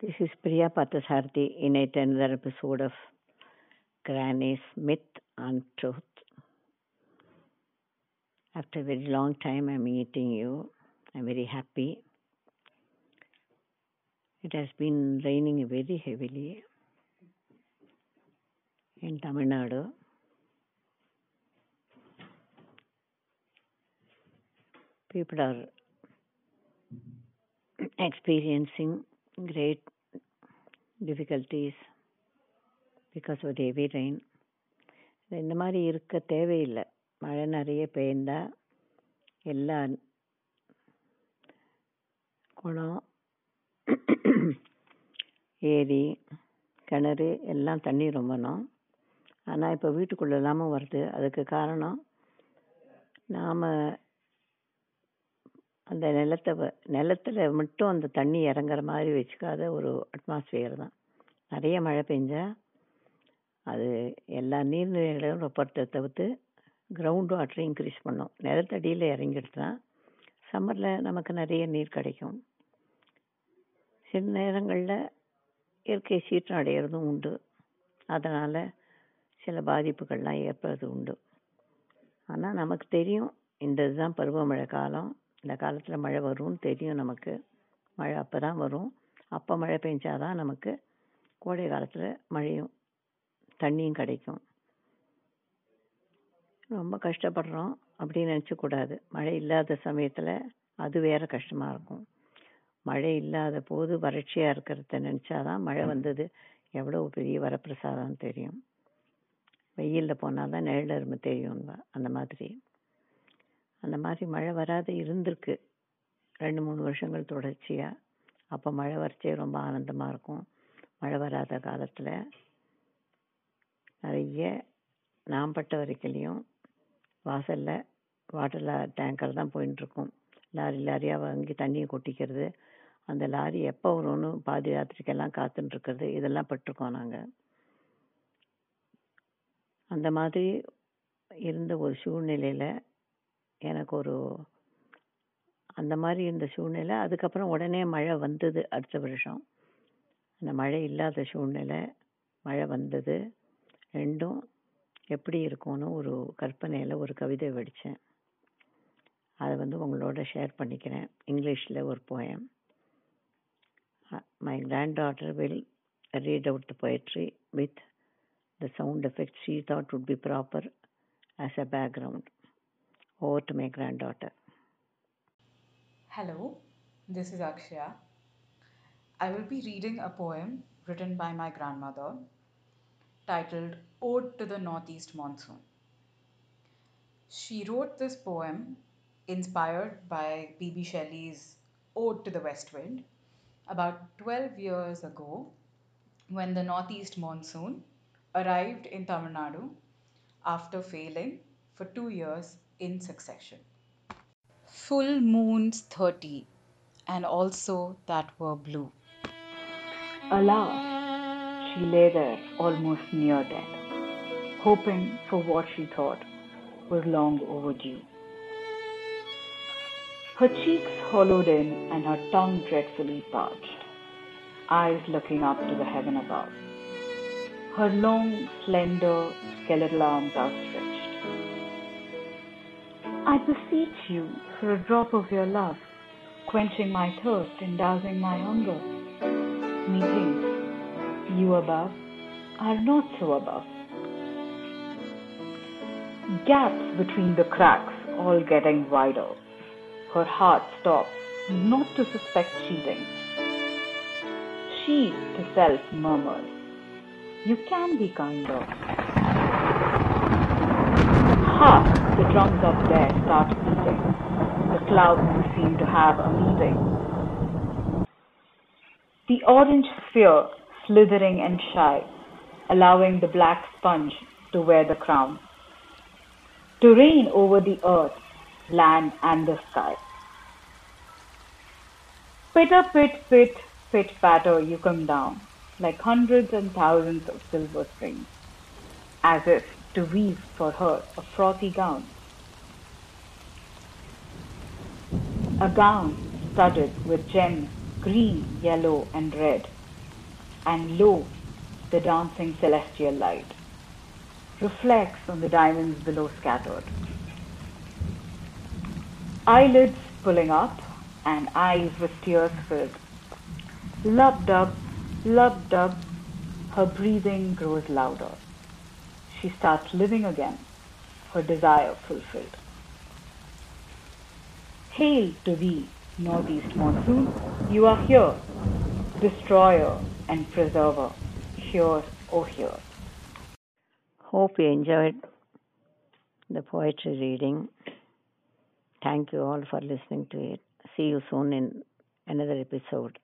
This is Priya Pathasarthi in yet another episode of Granny's Myth and Truth. After a very long time, I'm meeting you. I'm very happy. It has been raining very heavily in Tamil Nadu. People are experiencing great difficulties because of the heavy rain. இந்த மாதிரி இருக்க தேவையில்லை. மழை நிறைய பெய்ந்தால் எல்லா குளம் ஏரி கிணறு எல்லாம் தண்ணி ரொம்பணும் ஆனால் இப்போ வீட்டுக்குள்ளே இல்லாமல் வருது. அதுக்கு காரணம் நாம் அந்த நிலத்தை வ- நிலத்துல மட்டும் அந்த தண்ணி இறங்குற மாதிரி வச்சுக்காத ஒரு அட்மாஸ்ஃபியர் தான். நிறைய மழை பெஞ்சா அது எல்லா நீர்நிலைகளும் ரொப்பத்தை தவிர்த்து கிரவுண்ட் வாட்டரை இன்க்ரீஸ் பண்ணும். நிலத்தடியில் இறங்கிடுச்சுன்னா சம்மரில் நமக்கு நிறைய நீர் கிடைக்கும். சில நேரங்களில் இயற்கை சீற்றம் அடையிறதும் உண்டு. அதனால் சில பாதிப்புகள்லாம் ஏற்படுறது உண்டு. ஆனால் நமக்கு தெரியும் இந்த இதுதான் பருவமழை காலம். இந்த காலத்தில் மழை வரும்னு தெரியும் நமக்கு. மழை அப்போ தான் வரும். அப்போ மழை பெஞ்சாதான் நமக்கு கோடை காலத்தில் மழையும் தண்ணியும் கிடைக்கும். ரொம்ப கஷ்டப்படுறோம் அப்படின்னு நினச்சக்கூடாது மழை இல்லாத சமயத்தில் அது வேற கஷ்டமாக இருக்கும். மழை இல்லாத போது வறட்சியாக இருக்கிறத நினச்சாதான் மழை வந்தது. எவ்வளோ பெரிய வரப்பிரசாதம் தெரியும். வெயிலில் போனால் தான் நிழல் அருமை தெரியும்பா அந்த மாதிரி. அந்த மாதிரி மழை வராத இருந்திருக்கு. ரெண்டு மூணு வருஷங்கள் தொடர்ச்சியாக அப்போ மழை வரச்சே ரொம்ப ஆனந்தமாக இருக்கும். மழை வராத காலத்தில். நிறைய நான் பட்ட வரைக்கிலையும் வாசலில் வாட்டர் லா டேங்கர் தான் போயின்ட்டுருக்கும் லாரி லாரியாக வாங்கி தண்ணியை கொட்டிக்கிறது. அந்த லாரி எப்போ வரும்னு பாதி ராத்திரிக்கெல்லாம் காத்துட்டுருக்கிறது இதெல்லாம் பட்டிருக்கோம் நாங்கள் அந்த மாதிரி இருந்த ஒரு சூழ்நிலையில் எனக்கு ஒரு அந்த மாதிரி இருந்த சூழ்நிலை. அதுக்கப்புறம் உடனே மழை வந்தது அடுத்த வருஷம். அந்த மழை இல்லாத சூழ்நிலை மழை வந்தது. ரெண்டும் எப்படி இருக்கும்னு ஒரு கற்பனையில் ஒரு கவிதை வடித்தேன். அதை வந்து உங்களோட ஷேர் பண்ணிக்கிறேன். இங்கிலீஷில் ஒரு poem my granddaughter will read out the poetry with the sound effect she thought would be proper as a background Over to my granddaughter. Hello, this is Akshaya. I will be reading a poem written by my grandmother titled Ode to the Northeast Monsoon. She wrote this poem inspired by P.B. Shelley's Ode to the West Wind about 12 years ago when the Northeast Monsoon arrived in Tamil Nadu after failing for two years in succession. Full moons 30, and also that were blue. Alas, she lay there almost near death, hoping for what she thought was long overdue. Her cheeks hollowed in and her tongue dreadfully parched, eyes looking up to the heaven above, her long, slender, skeletal arms outstretched. I beseech you for a drop of your love, quenching my thirst and dousing my hunger. Methinks you above are not so above. Gaps between the cracks all getting wider. Her heart stops, not to suspect cheating. She to self murmurs, You can be kinder. Hark! The drums up there start beating. The clouds seem to have a meeting. The orange sphere slithering and shy, allowing the black sponge to wear the crown. To reign over the earth, land, and the sky. Pitter pit pit pit patter you come down, like hundreds and thousands of silver strings, as if to weave for her a frothy gown. A gown studded with gems green, yellow, and red, and lo, the dancing celestial light reflects on the diamonds below scattered. Eyelids pulling up and eyes with tears filled. Lub-dub, lub-dub, her breathing grows louder. She starts living again, her desire fulfilled. Hail to thee, northeast monsoon, you are here, destroyer and preserver, here, oh here. Hope you enjoyed the poetry reading. Thank you all for listening to it. See you soon in another episode.